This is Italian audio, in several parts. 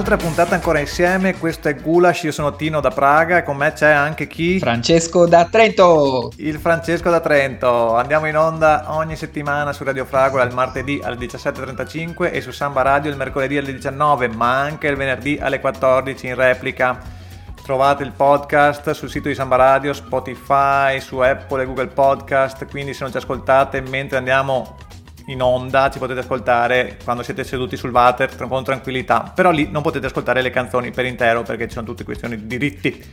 Un'altra puntata ancora insieme, questo è Gulash, io sono Tino da Praga e con me c'è anche chi? Francesco da Trento! Il Francesco da Trento. Andiamo in onda ogni settimana su Radio Fragola il martedì alle 17.35 e su Samba Radio il mercoledì alle 19, ma anche il venerdì alle 14 in replica. Trovate il podcast sul sito di Samba Radio, Spotify, su Apple e Google Podcast, quindi se non ci ascoltate mentre andiamo in onda ci potete ascoltare quando siete seduti sul water con tranquillità, però lì non potete ascoltare le canzoni per intero perché ci sono tutte questioni di diritti.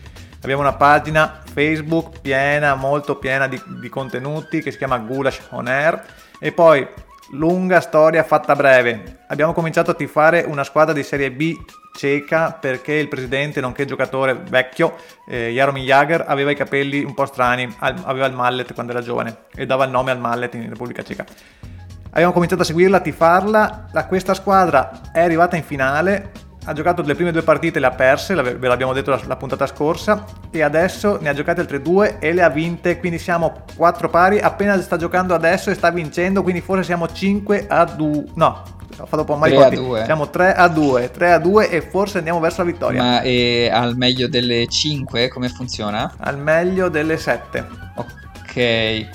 Abbiamo una pagina Facebook piena, molto piena di, di contenuti che si chiama Gulash On Air e poi lunga storia fatta breve. Abbiamo cominciato a tifare una squadra di Serie B ceca perché il presidente, nonché giocatore vecchio, eh, Jaromir Jagr, aveva i capelli un po' strani, aveva il mallet quando era giovane e dava il nome al mallet in Repubblica Ceca. Abbiamo cominciato a seguirla, a tifarla. Questa squadra è arrivata in finale, ha giocato le prime due partite, le ha perse, ve l'abbiamo detto la, la, puntata scorsa, e adesso ne ha giocate altre due e le ha vinte, quindi siamo 4 pari, appena sta giocando adesso e sta vincendo, quindi forse siamo 5 a 2, no, ho fatto un po' mai 3 a 2. Siamo 3 a 2, 3 a 2 e forse andiamo verso la vittoria. Ma al meglio delle 5 come funziona? Al meglio delle 7. Ok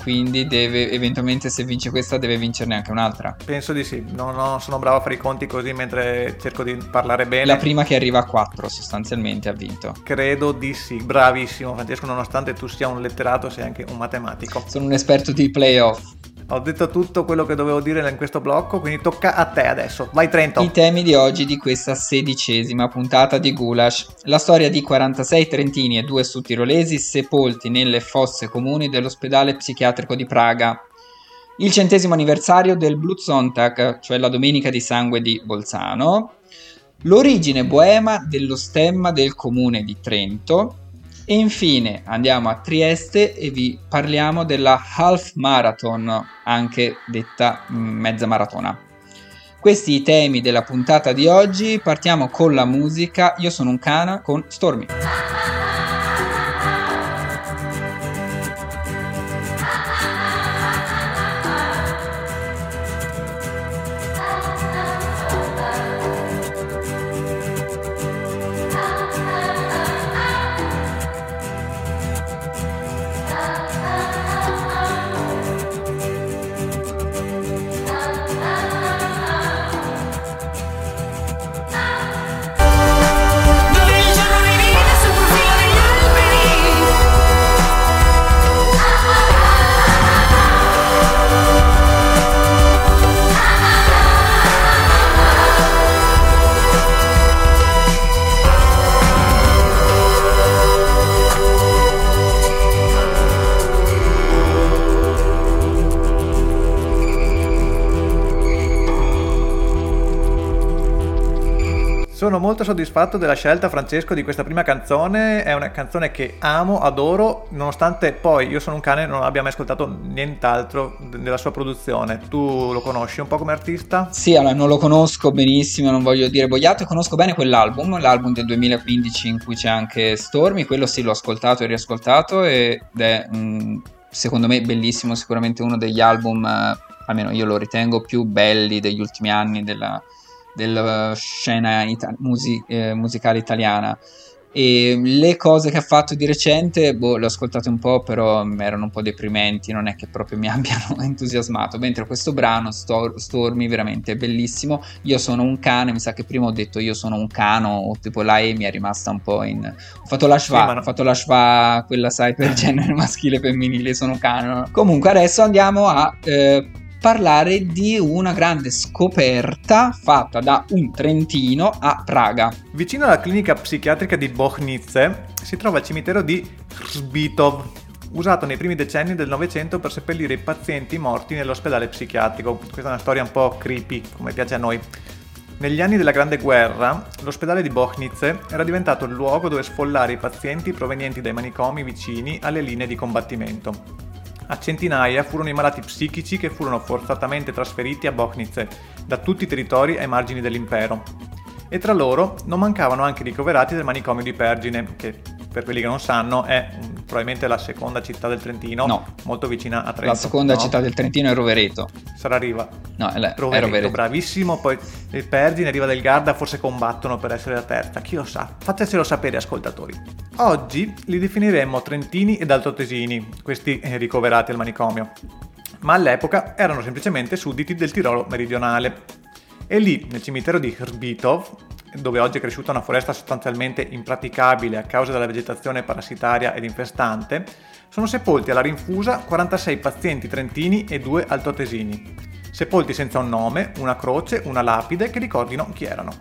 quindi deve eventualmente se vince questa deve vincerne anche un'altra. Penso di sì, non, non sono bravo a fare i conti così mentre cerco di parlare bene. La prima che arriva a 4 sostanzialmente ha vinto. Credo di sì, bravissimo Francesco, nonostante tu sia un letterato sei anche un matematico. Sono un esperto di playoff. Ho detto tutto quello che dovevo dire in questo blocco, quindi tocca a te adesso. Vai Trento. I temi di oggi di questa sedicesima puntata di Gulash. La storia di 46 trentini e due sudtirolesi sepolti nelle fosse comuni dell'ospedale psichiatrico di Praga. Il centesimo anniversario del Blutsonntag, cioè la domenica di sangue di Bolzano. L'origine boema dello stemma del comune di Trento e infine andiamo a Trieste e vi parliamo della Half Marathon, anche detta mm, mezza maratona. Questi i temi della puntata di oggi, partiamo con la musica. Io sono un cana con Stormy. Molto soddisfatto della scelta, Francesco, di questa prima canzone. È una canzone che amo, adoro, nonostante poi io sono un cane e non abbia mai ascoltato nient'altro della sua produzione. Tu lo conosci un po' come artista? Sì, allora non lo conosco benissimo, non voglio dire boiato, conosco bene quell'album, l'album del 2015 in cui c'è anche Stormy, quello sì l'ho ascoltato e riascoltato ed è mm, secondo me bellissimo, sicuramente uno degli album, eh, almeno io lo ritengo, più belli degli ultimi anni della della scena ita- music- eh, musicale italiana. E le cose che ha fatto di recente, boh, le ho ascoltate un po', però erano un po' deprimenti, non è che proprio mi abbiano entusiasmato. Mentre questo brano, Stor- Stormy, veramente bellissimo. Io sono un cane, mi sa che prima ho detto io sono un cano, o tipo la E mi è rimasta un po' in... Ho fatto la schwa, sì, no. ho fatto la schwa, quella sai, per genere maschile e femminile, sono cano. Comunque adesso andiamo a... Eh, parlare di una grande scoperta fatta da un trentino a Praga. Vicino alla clinica psichiatrica di Bochnice si trova il cimitero di Hrzbitov, usato nei primi decenni del Novecento per seppellire i pazienti morti nell'ospedale psichiatrico. Questa è una storia un po' creepy, come piace a noi. Negli anni della Grande Guerra, l'ospedale di Bochnitze era diventato il luogo dove sfollare i pazienti provenienti dai manicomi vicini alle linee di combattimento. A centinaia furono i malati psichici che furono forzatamente trasferiti a Bochnitze, da tutti i territori ai margini dell'impero. E tra loro non mancavano anche i ricoverati del manicomio di Pergine, che per quelli che non sanno è probabilmente la seconda città del Trentino, no. molto vicina a Trento. La seconda no? città del Trentino è Rovereto. Sarà Riva. No, è, le- Rovereto, è Rovereto. bravissimo, poi il Pergine, Riva del Garda forse combattono per essere la terza, chi lo sa, fatecelo sapere ascoltatori. Oggi li definiremmo trentini ed altoatesini, questi eh, ricoverati al manicomio, ma all'epoca erano semplicemente sudditi del Tirolo meridionale. E lì, nel cimitero di Hrbitov, dove oggi è cresciuta una foresta sostanzialmente impraticabile a causa della vegetazione parassitaria ed infestante, sono sepolti alla rinfusa 46 pazienti trentini e due altoatesini, sepolti senza un nome, una croce, una lapide che ricordino chi erano.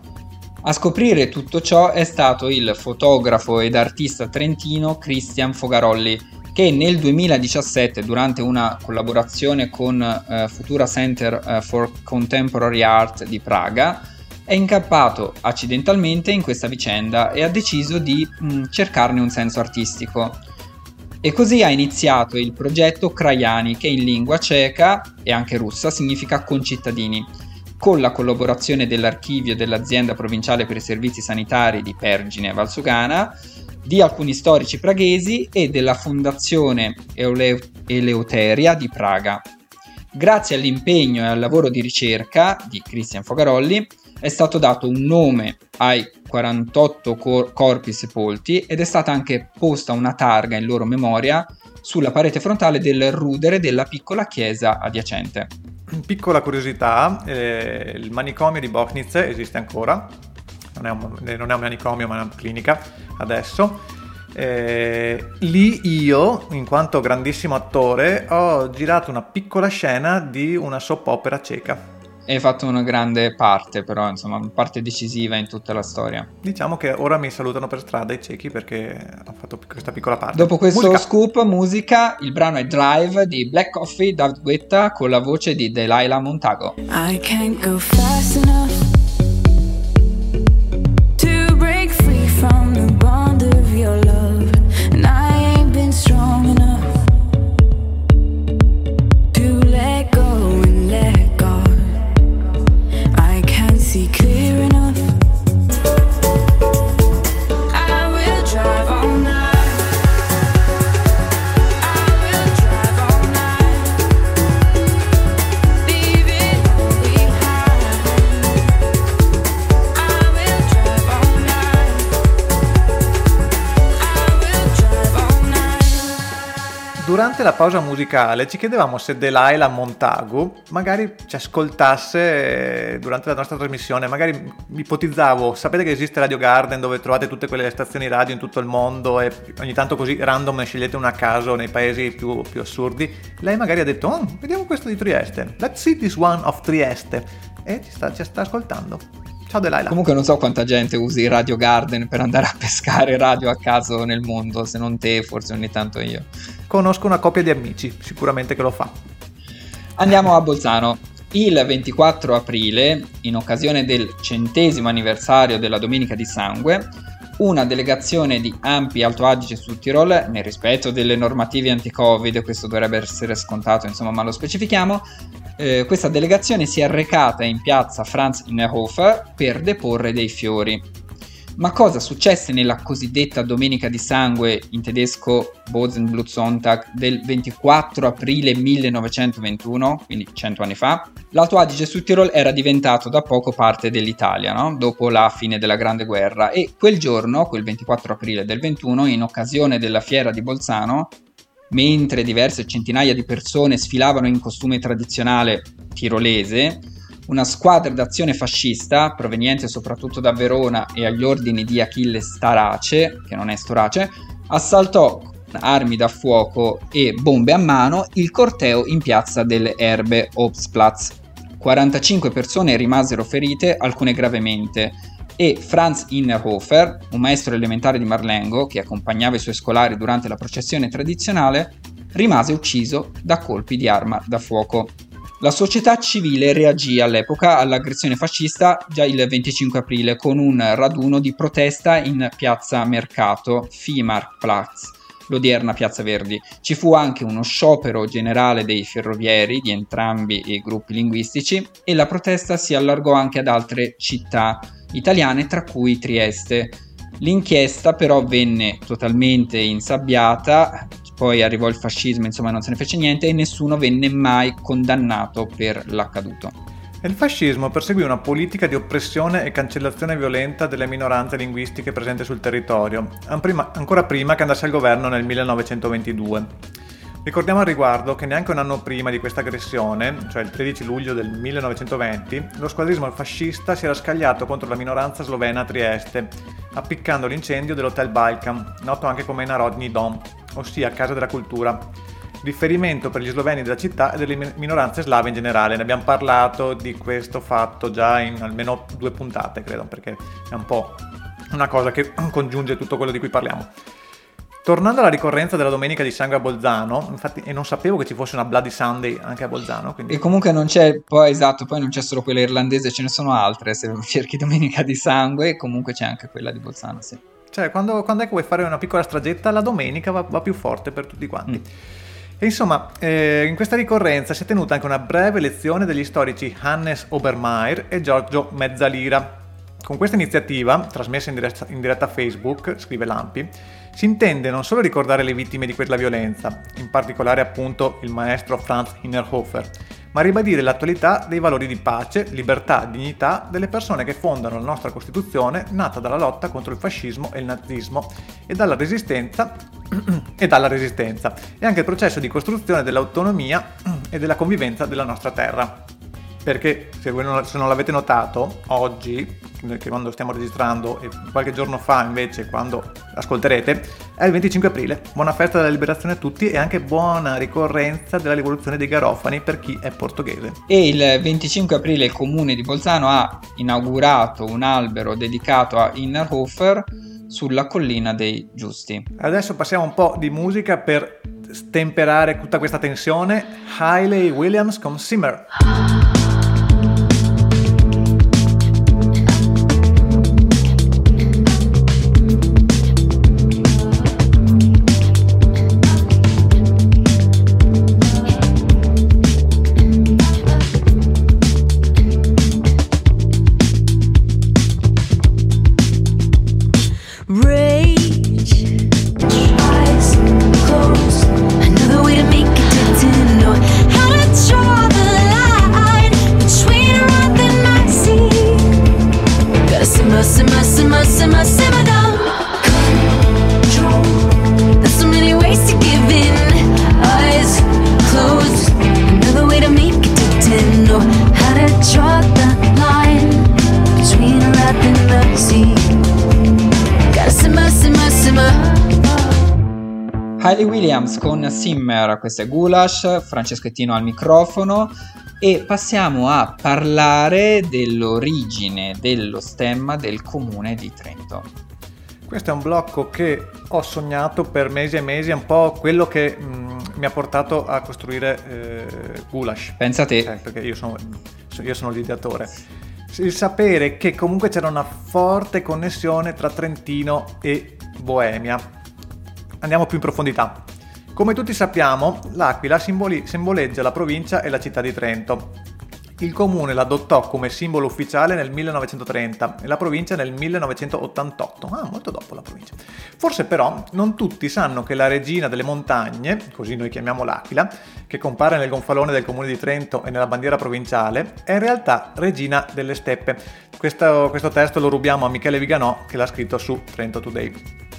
A scoprire tutto ciò è stato il fotografo ed artista trentino Christian Fogarolli, che nel 2017, durante una collaborazione con uh, Futura Center uh, for Contemporary Art di Praga, è incappato accidentalmente in questa vicenda e ha deciso di mh, cercarne un senso artistico. E così ha iniziato il progetto Krajani, che in lingua ceca e anche russa significa concittadini, con la collaborazione dell'archivio dell'azienda provinciale per i servizi sanitari di Pergine Valsugana, di alcuni storici praghesi e della fondazione Eleuteria di Praga. Grazie all'impegno e al lavoro di ricerca di Christian Fogarolli, è stato dato un nome ai 48 cor- corpi sepolti ed è stata anche posta una targa in loro memoria sulla parete frontale del rudere della piccola chiesa adiacente. Piccola curiosità, eh, il manicomio di Bochnitze esiste ancora, non è, un, non è un manicomio ma è una clinica adesso. Eh, lì io, in quanto grandissimo attore, ho girato una piccola scena di una soap opera cieca hai fatto una grande parte, però, insomma, parte decisiva in tutta la storia. Diciamo che ora mi salutano per strada i ciechi perché ho fatto questa piccola parte. Dopo questo musica. scoop, musica, il brano è Drive di Black Coffee, David Guetta con la voce di Delilah Montago. I can't go fast enough Durante la pausa musicale ci chiedevamo se Delilah Montagu magari ci ascoltasse durante la nostra trasmissione, magari ipotizzavo, sapete che esiste Radio Garden dove trovate tutte quelle stazioni radio in tutto il mondo e ogni tanto così random ne scegliete una a caso nei paesi più, più assurdi, lei magari ha detto, oh, vediamo questo di Trieste, let's see this one of Trieste. E ci sta, ci sta ascoltando. Ciao Delilah. Comunque non so quanta gente usi Radio Garden per andare a pescare radio a caso nel mondo, se non te, forse ogni tanto io. Conosco una coppia di amici, sicuramente che lo fa. Andiamo a Bolzano. Il 24 aprile, in occasione del centesimo anniversario della Domenica di Sangue, una delegazione di Ampi Alto Adige sul Tirol, nel rispetto delle normative anti-Covid, questo dovrebbe essere scontato, insomma, ma lo specifichiamo, eh, questa delegazione si è recata in piazza Franz Innerhofer per deporre dei fiori. Ma cosa successe nella cosiddetta Domenica di Sangue, in tedesco Bosenblutsonntag, del 24 aprile 1921, quindi 100 anni fa? L'Alto Adige sul Tirol era diventato da poco parte dell'Italia, no? dopo la fine della Grande Guerra, e quel giorno, quel 24 aprile del 21, in occasione della fiera di Bolzano, mentre diverse centinaia di persone sfilavano in costume tradizionale tirolese, una squadra d'azione fascista, proveniente soprattutto da Verona e agli ordini di Achille Starace, che non è Storace, assaltò con armi da fuoco e bombe a mano il corteo in piazza delle Erbe Obstplatz. 45 persone rimasero ferite, alcune gravemente, e Franz Innerhofer, un maestro elementare di Marlengo che accompagnava i suoi scolari durante la processione tradizionale, rimase ucciso da colpi di arma da fuoco. La società civile reagì all'epoca all'aggressione fascista già il 25 aprile con un raduno di protesta in piazza Mercato, Viehmarktplatz, l'odierna Piazza Verdi. Ci fu anche uno sciopero generale dei ferrovieri di entrambi i gruppi linguistici e la protesta si allargò anche ad altre città italiane, tra cui Trieste. L'inchiesta però venne totalmente insabbiata, poi arrivò il fascismo, insomma non se ne fece niente e nessuno venne mai condannato per l'accaduto. Il fascismo perseguì una politica di oppressione e cancellazione violenta delle minoranze linguistiche presenti sul territorio, ancora prima che andasse al governo nel 1922. Ricordiamo al riguardo che neanche un anno prima di questa aggressione, cioè il 13 luglio del 1920, lo squadrismo fascista si era scagliato contro la minoranza slovena a Trieste, appiccando l'incendio dell'Hotel Balkan, noto anche come Narodni Dom, ossia Casa della Cultura, riferimento per gli sloveni della città e delle minoranze slave in generale. Ne abbiamo parlato di questo fatto già in almeno due puntate, credo, perché è un po' una cosa che congiunge tutto quello di cui parliamo. Tornando alla ricorrenza della domenica di sangue a Bolzano, infatti, e non sapevo che ci fosse una Bloody Sunday anche a Bolzano. Quindi... E comunque non c'è, poi esatto, poi non c'è solo quella irlandese, ce ne sono altre. Se cerchi domenica di sangue, comunque c'è anche quella di Bolzano, sì. Cioè, quando, quando è che vuoi fare una piccola stragetta, la domenica va, va più forte per tutti quanti. Mm. E insomma, eh, in questa ricorrenza si è tenuta anche una breve lezione degli storici Hannes Obermeier e Giorgio Mezzalira. Con questa iniziativa, trasmessa in diretta, in diretta a Facebook, scrive Lampi, si intende non solo ricordare le vittime di quella violenza, in particolare appunto il maestro Franz Hinnerhofer, ma ribadire l'attualità dei valori di pace, libertà dignità delle persone che fondano la nostra Costituzione nata dalla lotta contro il fascismo e il nazismo e dalla resistenza e dalla resistenza e anche il processo di costruzione dell'autonomia e della convivenza della nostra terra. Perché se, voi non, se non l'avete notato, oggi, che quando stiamo registrando e qualche giorno fa invece quando ascolterete, è il 25 aprile. Buona festa della liberazione a tutti e anche buona ricorrenza della rivoluzione dei Garofani per chi è portoghese. E il 25 aprile il comune di Bolzano ha inaugurato un albero dedicato a Innerhofer sulla collina dei Giusti. Adesso passiamo un po' di musica per stemperare tutta questa tensione. Hailey Williams con Simmer. Hayley Williams con Simmer, questo è Gulash, Franceschettino al microfono e passiamo a parlare dell'origine dello stemma del comune di Trento. Questo è un blocco che ho sognato per mesi e mesi, è un po' quello che mh, mm, mi ha portato a costruire eh, Gulash. Pensa a te. Eh, perché io sono, io sono l'ideatore. Il sapere che comunque c'era una forte connessione tra Trentino e Boemia Andiamo più in profondità. Come tutti sappiamo, l'Aquila simboli- simboleggia la provincia e la città di Trento. Il comune l'adottò come simbolo ufficiale nel 1930 e la provincia nel 1988, ah, molto dopo la provincia. Forse però non tutti sanno che la regina delle montagne, così noi chiamiamo l'Aquila, che compare nel gonfalone del comune di Trento e nella bandiera provinciale, è in realtà regina delle steppe. Questo, questo testo lo rubiamo a Michele Viganò che l'ha scritto su Trento Today.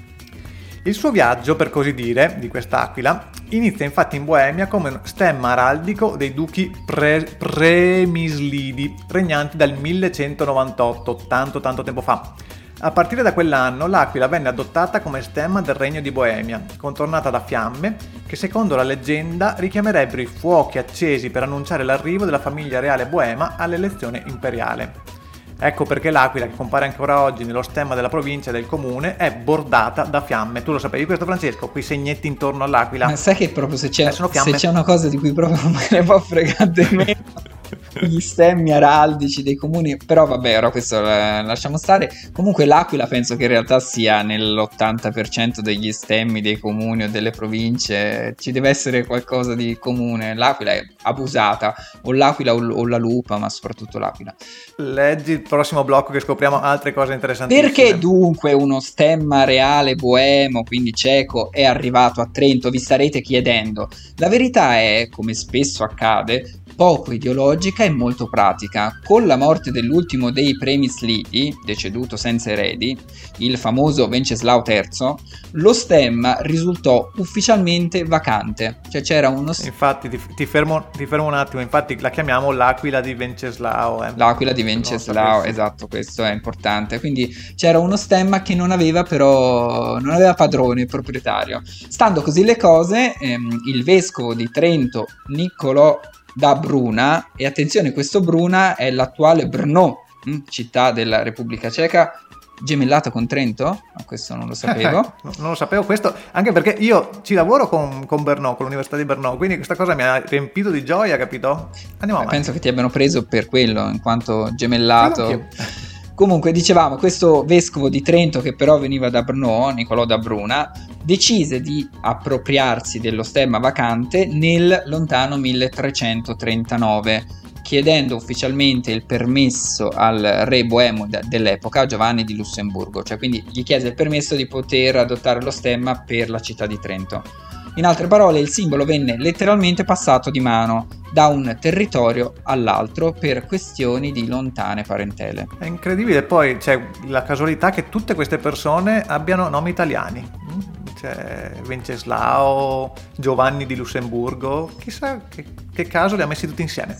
Il suo viaggio, per così dire, di quest'aquila inizia infatti in Boemia come stemma araldico dei duchi pre- Premislidi, regnanti dal 1198, tanto tanto tempo fa. A partire da quell'anno l'aquila venne adottata come stemma del regno di Boemia, contornata da fiamme che secondo la leggenda richiamerebbero i fuochi accesi per annunciare l'arrivo della famiglia reale boema all'elezione imperiale. Ecco perché l'aquila, che compare ancora oggi nello stemma della provincia e del comune, è bordata da fiamme. Tu lo sapevi questo, Francesco? Quei segnetti intorno all'aquila. Ma sai che proprio se c'è, se c'è una cosa di cui proprio non me ne può fregare meno gli stemmi araldici dei comuni, però vabbè, ora questo lasciamo stare. Comunque l'Aquila penso che in realtà sia nell'80% degli stemmi dei comuni o delle province, ci deve essere qualcosa di comune. L'Aquila è abusata, o l'Aquila o, la lupa, ma soprattutto l'Aquila. Leggi il prossimo blocco che scopriamo altre cose interessanti. Perché dunque uno stemma reale boemo, quindi cieco, è arrivato a Trento? Vi starete chiedendo. La verità è, come spesso accade, poco ideologica e molto pratica. Con la morte dell'ultimo dei Premis Liti, deceduto senza eredi, il famoso Venceslao III, lo stemma risultò ufficialmente vacante. Cioè c'era uno... Infatti, ti, ti, fermo, ti fermo, un attimo, infatti la chiamiamo l'Aquila di Venceslao. Eh. L'Aquila di Venceslao, esatto, questo è importante. Quindi c'era uno stemma che non aveva però, non aveva padrone proprietario. Stando così le cose, ehm, il vescovo di Trento, Niccolò da Bruna e attenzione questo Bruna è l'attuale Brno, hm, città della Repubblica Ceca gemellato con Trento? Questo non lo sapevo. non lo sapevo questo, anche perché io ci lavoro con, con Brno, con l'Università di Brno, quindi questa cosa mi ha riempito di gioia, capito? Andiamo avanti. Penso che ti abbiano preso per quello, in quanto gemellato. Comunque, dicevamo, questo vescovo di Trento, che però veniva da Brno, Nicolò da Bruna, decise di appropriarsi dello stemma vacante nel lontano 1339, chiedendo ufficialmente il permesso al re boemo dell'epoca, Giovanni di Lussemburgo, cioè quindi gli chiese il permesso di poter adottare lo stemma per la città di Trento. In altre parole, il simbolo venne letteralmente passato di mano da un territorio all'altro per questioni di lontane parentele. È incredibile poi c'è la casualità che tutte queste persone abbiano nomi italiani. C'è Venceslao, Giovanni di Lussemburgo, chissà che, che caso li ha messi tutti insieme.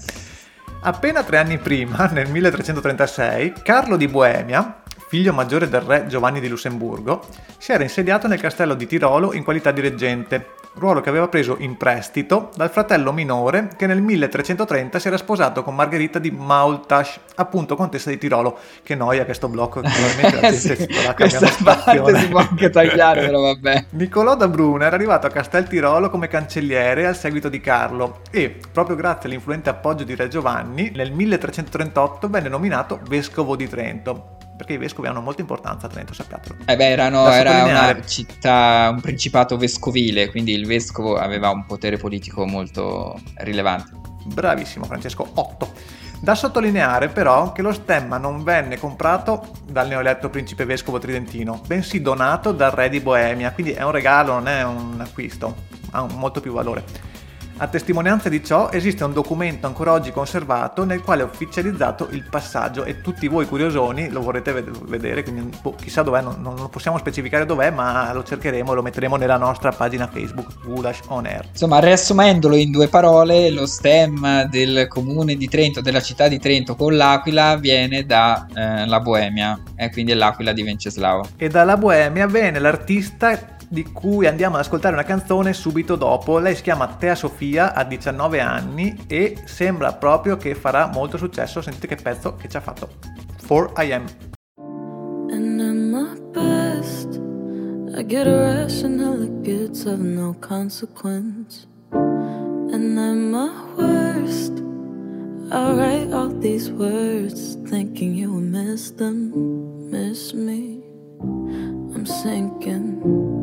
Appena tre anni prima, nel 1336, Carlo di Boemia, figlio maggiore del re Giovanni di Lussemburgo, si era insediato nel castello di Tirolo in qualità di reggente ruolo che aveva preso in prestito dal fratello minore che nel 1330 si era sposato con Margherita di Maultasch, appunto contessa di Tirolo. Che noia questo blocco, probabilmente la gente sì, la questa parte si può anche tagliare, però vabbè. Niccolò da Bruna era arrivato a Castel Tirolo come cancelliere al seguito di Carlo e, proprio grazie all'influente appoggio di Re Giovanni, nel 1338 venne nominato vescovo di Trento perché i vescovi hanno molta importanza a Trento, sappiatelo. Eh beh, erano, era una città, un principato vescovile, quindi il vescovo aveva un potere politico molto rilevante. Bravissimo Francesco, 8. Da sottolineare però che lo stemma non venne comprato dal neoeletto principe vescovo tridentino, bensì donato dal re di Boemia, quindi è un regalo, non è un acquisto, ha molto più valore. A testimonianza di ciò esiste un documento ancora oggi conservato nel quale è ufficializzato il passaggio e tutti voi curiosoni lo vorrete vedere, quindi boh, chissà dov'è, non, non, possiamo specificare dov'è, ma lo cercheremo e lo metteremo nella nostra pagina Facebook Gulash On Air. Insomma, riassumendolo in due parole, lo stemma del comune di Trento, della città di Trento con l'Aquila viene dalla eh, Boemia, e quindi è l'Aquila di Venceslao. E dalla Boemia viene l'artista di cui andiamo ad ascoltare una canzone subito dopo. Lei si chiama Tea Sofia, ha 19 anni e sembra proprio che farà molto successo. Sentite che pezzo che ci ha fatto. 4 I Am. And I'm my best. I get a all the goods of no consequence. And I'm my worst. I write all these words thinking you will miss them, miss me. I'm sinking.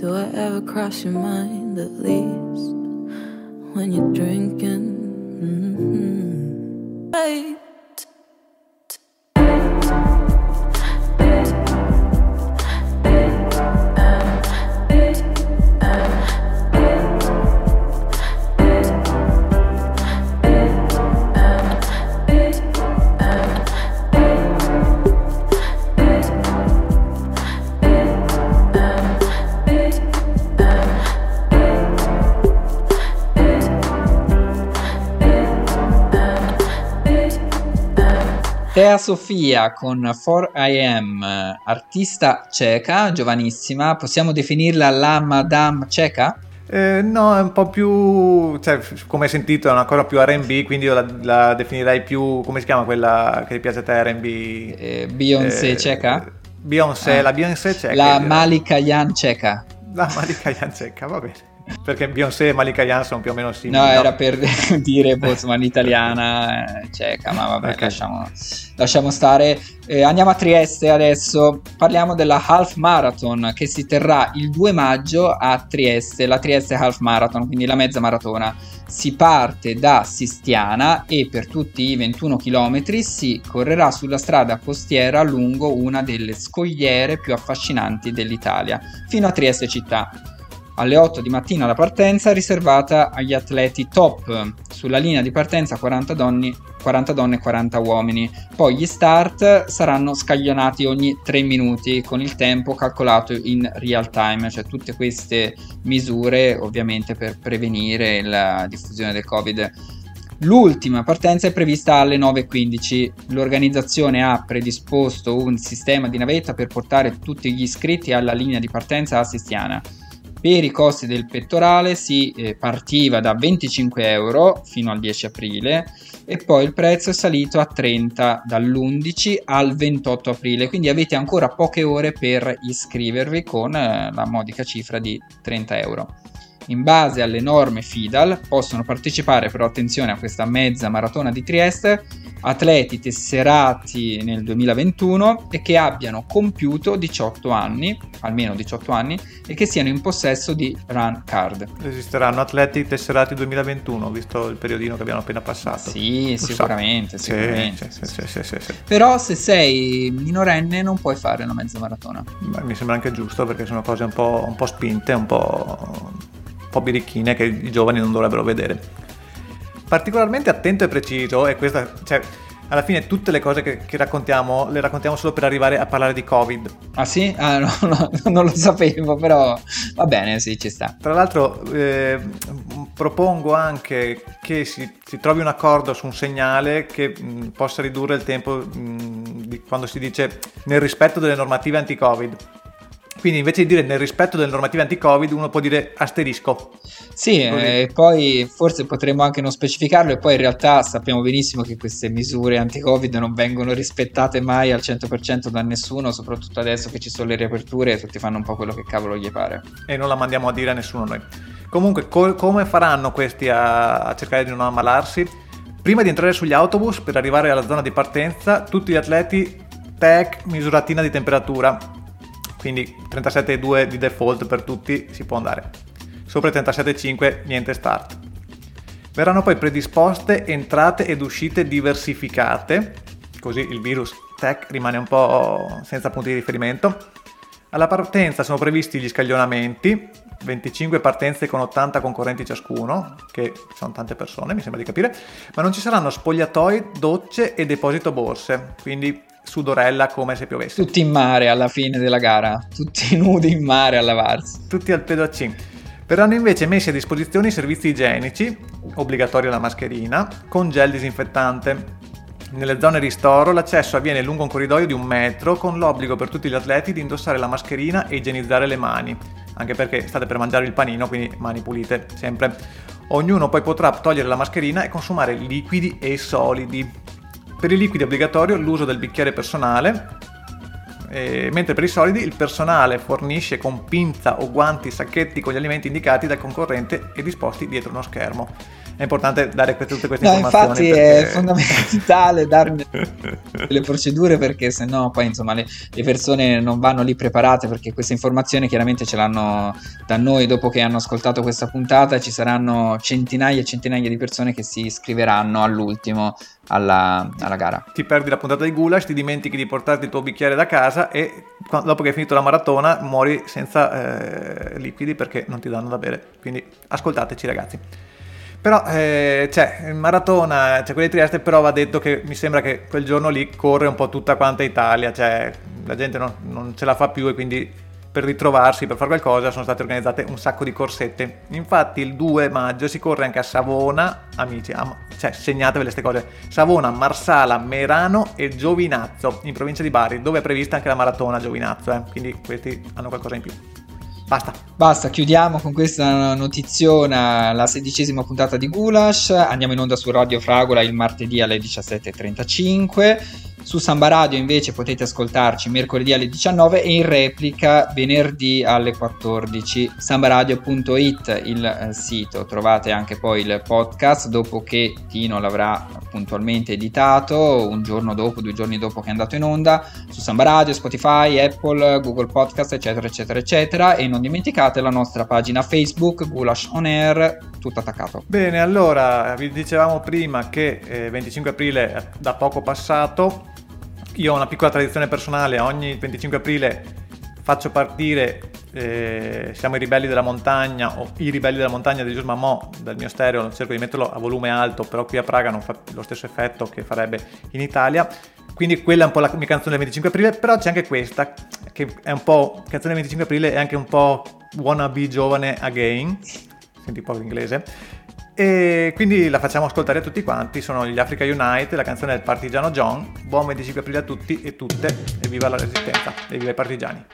Do I ever cross your mind at least when you're drinking? Mm-hmm. Hey. Tea Sofia con 4am, artista ceca, giovanissima, possiamo definirla la Madame ceca? Eh, no, è un po' più, cioè, come hai sentito, è una cosa più RB, quindi io la, la, definirei più, come si chiama quella che ti piace a te, RB? Eh, Beyoncé eh, ceca? Beyoncé, ah. la Beyoncé ceca. La Malika Yan ceca. La Malika Yan ceca, va bene. Perché Beyoncé e Malika Yan sono più o meno simili. No, no? era per dire, insomma, l'italiana eh, ceca, ma vabbè, okay. lasciamo, lasciamo, stare. Eh, andiamo a Trieste adesso, parliamo della Half Marathon che si terrà il 2 maggio a Trieste, la Trieste Half Marathon, quindi la mezza maratona. Si parte da Sistiana e per tutti i 21 km si correrà sulla strada costiera lungo una delle scogliere più affascinanti dell'Italia, fino a Trieste città alle 8 di mattina la partenza riservata agli atleti top. Sulla linea di partenza 40 donne, 40 donne e 40 uomini. Poi gli start saranno scaglionati ogni 3 minuti con il tempo calcolato in real time, cioè tutte queste misure ovviamente per prevenire la diffusione del Covid. L'ultima partenza è prevista alle 9.15. L'organizzazione ha predisposto un sistema di navetta per portare tutti gli iscritti alla linea di partenza assistiana. Per i costi del pettorale si eh, partiva da 25 euro fino al 10 aprile e poi il prezzo è salito a 30 dall'11 al 28 aprile, quindi avete ancora poche ore per iscrivervi con eh, la modica cifra di 30 euro. In base alle norme FIDAL possono partecipare però attenzione a questa mezza maratona di Trieste atleti tesserati nel 2021 e che abbiano compiuto 18 anni, almeno 18 anni, e che siano in possesso di Run Card. Esisteranno atleti tesserati 2021, visto il periodino che abbiamo appena passato. Sì, sicuramente, so. sicuramente. Sì, sì, sì, Però se sei minorenne non puoi fare la mezza maratona. Beh, mi sembra anche giusto perché sono cose un po', un po spinte, un po', po' birichine che i giovani non dovrebbero vedere particolarmente attento e preciso e questa, cioè, alla fine tutte le cose che, che, raccontiamo le raccontiamo solo per arrivare a parlare di Covid. Ah sì? Ah no, no non lo sapevo, però va bene, sì, ci sta. Tra l'altro eh, propongo anche che si, si, trovi un accordo su un segnale che mh, possa ridurre il tempo mh, di quando si dice nel rispetto delle normative anti-Covid quindi invece di dire nel rispetto delle normative anti-Covid, uno può dire asterisco. Sì, e eh, poi forse potremmo anche non specificarlo e poi in realtà sappiamo benissimo che queste misure anti-Covid non vengono rispettate mai al 100% da nessuno, soprattutto adesso che ci sono le riaperture e tutti fanno un po' quello che cavolo gli pare. E non la mandiamo a dire a nessuno noi. Comunque, co- come faranno questi a-, a cercare di non ammalarsi? Prima di entrare sugli autobus per arrivare alla zona di partenza, tutti gli atleti tech misuratina di temperatura quindi 37,2 di default per tutti si può andare. Sopra i 37,5 niente start. Verranno poi predisposte entrate ed uscite diversificate, così il virus tech rimane un po' senza punti di riferimento. Alla partenza sono previsti gli scaglionamenti, 25 partenze con 80 concorrenti ciascuno, che sono tante persone, mi sembra di capire, ma non ci saranno spogliatoi, docce e deposito borse, quindi sudorella come se piovesse. Tutti in mare alla fine della gara, tutti nudi in mare a lavarsi. Tutti al pedo a cin. Verranno invece messi a disposizione i servizi igienici, obbligatoria la mascherina, con gel disinfettante. Nelle zone ristoro l'accesso avviene lungo un corridoio di un metro con l'obbligo per tutti gli atleti di indossare la mascherina e igienizzare le mani, anche perché state per mangiare il panino, quindi mani pulite sempre. Ognuno poi potrà togliere la mascherina e consumare liquidi e solidi. Per i liquidi è obbligatorio l'uso del bicchiere personale, eh, mentre per i solidi il personale fornisce con pinza o guanti sacchetti con gli alimenti indicati dal concorrente e disposti dietro uno schermo è importante dare tutte queste no, informazioni. Infatti perché... è fondamentale dare le procedure perché sennò poi insomma le, le, persone non vanno lì preparate perché queste informazioni chiaramente ce l'hanno da noi dopo che hanno ascoltato questa puntata ci saranno centinaia e centinaia di persone che si iscriveranno all'ultimo alla, alla, gara. Ti perdi la puntata di Gulash, ti dimentichi di portarti il tuo bicchiere da casa e dopo che hai finito la maratona muori senza eh, liquidi perché non ti danno da bere. Quindi ascoltateci ragazzi. Però, eh, cioè, in maratona, cioè quelli di Trieste, però va detto che mi sembra che quel giorno lì corre un po' tutta quanta Italia, cioè la gente non, non ce la fa più e quindi per ritrovarsi, per fare qualcosa, sono state organizzate un sacco di corsette. Infatti il 2 maggio si corre anche a Savona, amici, a, cioè segnatevi queste cose, Savona, Marsala, Merano e Giovinazzo, in provincia di Bari, dove è prevista anche la maratona Giovinazzo, eh? quindi questi hanno qualcosa in più. Basta. Basta, chiudiamo con questa notiziona la sedicesima puntata di Gulash. Andiamo in onda su Radio Fragola il martedì alle 17.35. Su Samba Radio invece potete ascoltarci mercoledì alle 19 e in replica venerdì alle 14. Sambaradio.it il eh, sito, trovate anche poi il podcast dopo che Tino l'avrà puntualmente editato, un giorno dopo, due giorni dopo che è andato in onda, su Samba Radio, Spotify, Apple, Google Podcast, eccetera, eccetera, eccetera. E non dimenticate la nostra pagina Facebook, Gulash On Air, tutto attaccato. Bene, allora vi dicevamo prima che eh, 25 aprile è da poco passato io ho una piccola tradizione personale, ogni 25 aprile faccio partire eh, Siamo i ribelli della montagna o I ribelli della montagna di Gius Mamò dal mio stereo, cerco di metterlo a volume alto, però qui a Praga non fa lo stesso effetto che farebbe in Italia. Quindi quella è un po' la mia canzone del 25 aprile, però c'è anche questa che è un po' canzone del 25 aprile e anche un po' wanna be giovane again, senti un po' l'inglese e quindi la facciamo ascoltare a tutti quanti, sono gli Africa Unite, la canzone del partigiano John. Buon 25 aprile a tutti e tutte e viva la resistenza e viva i partigiani.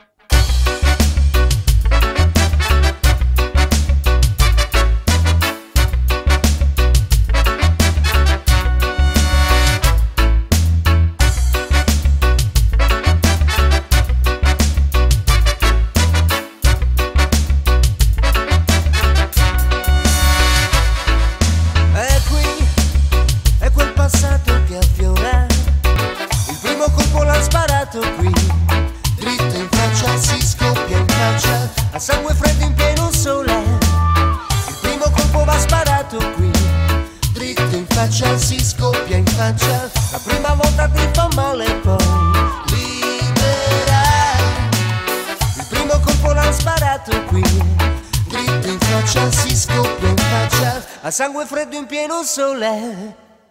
A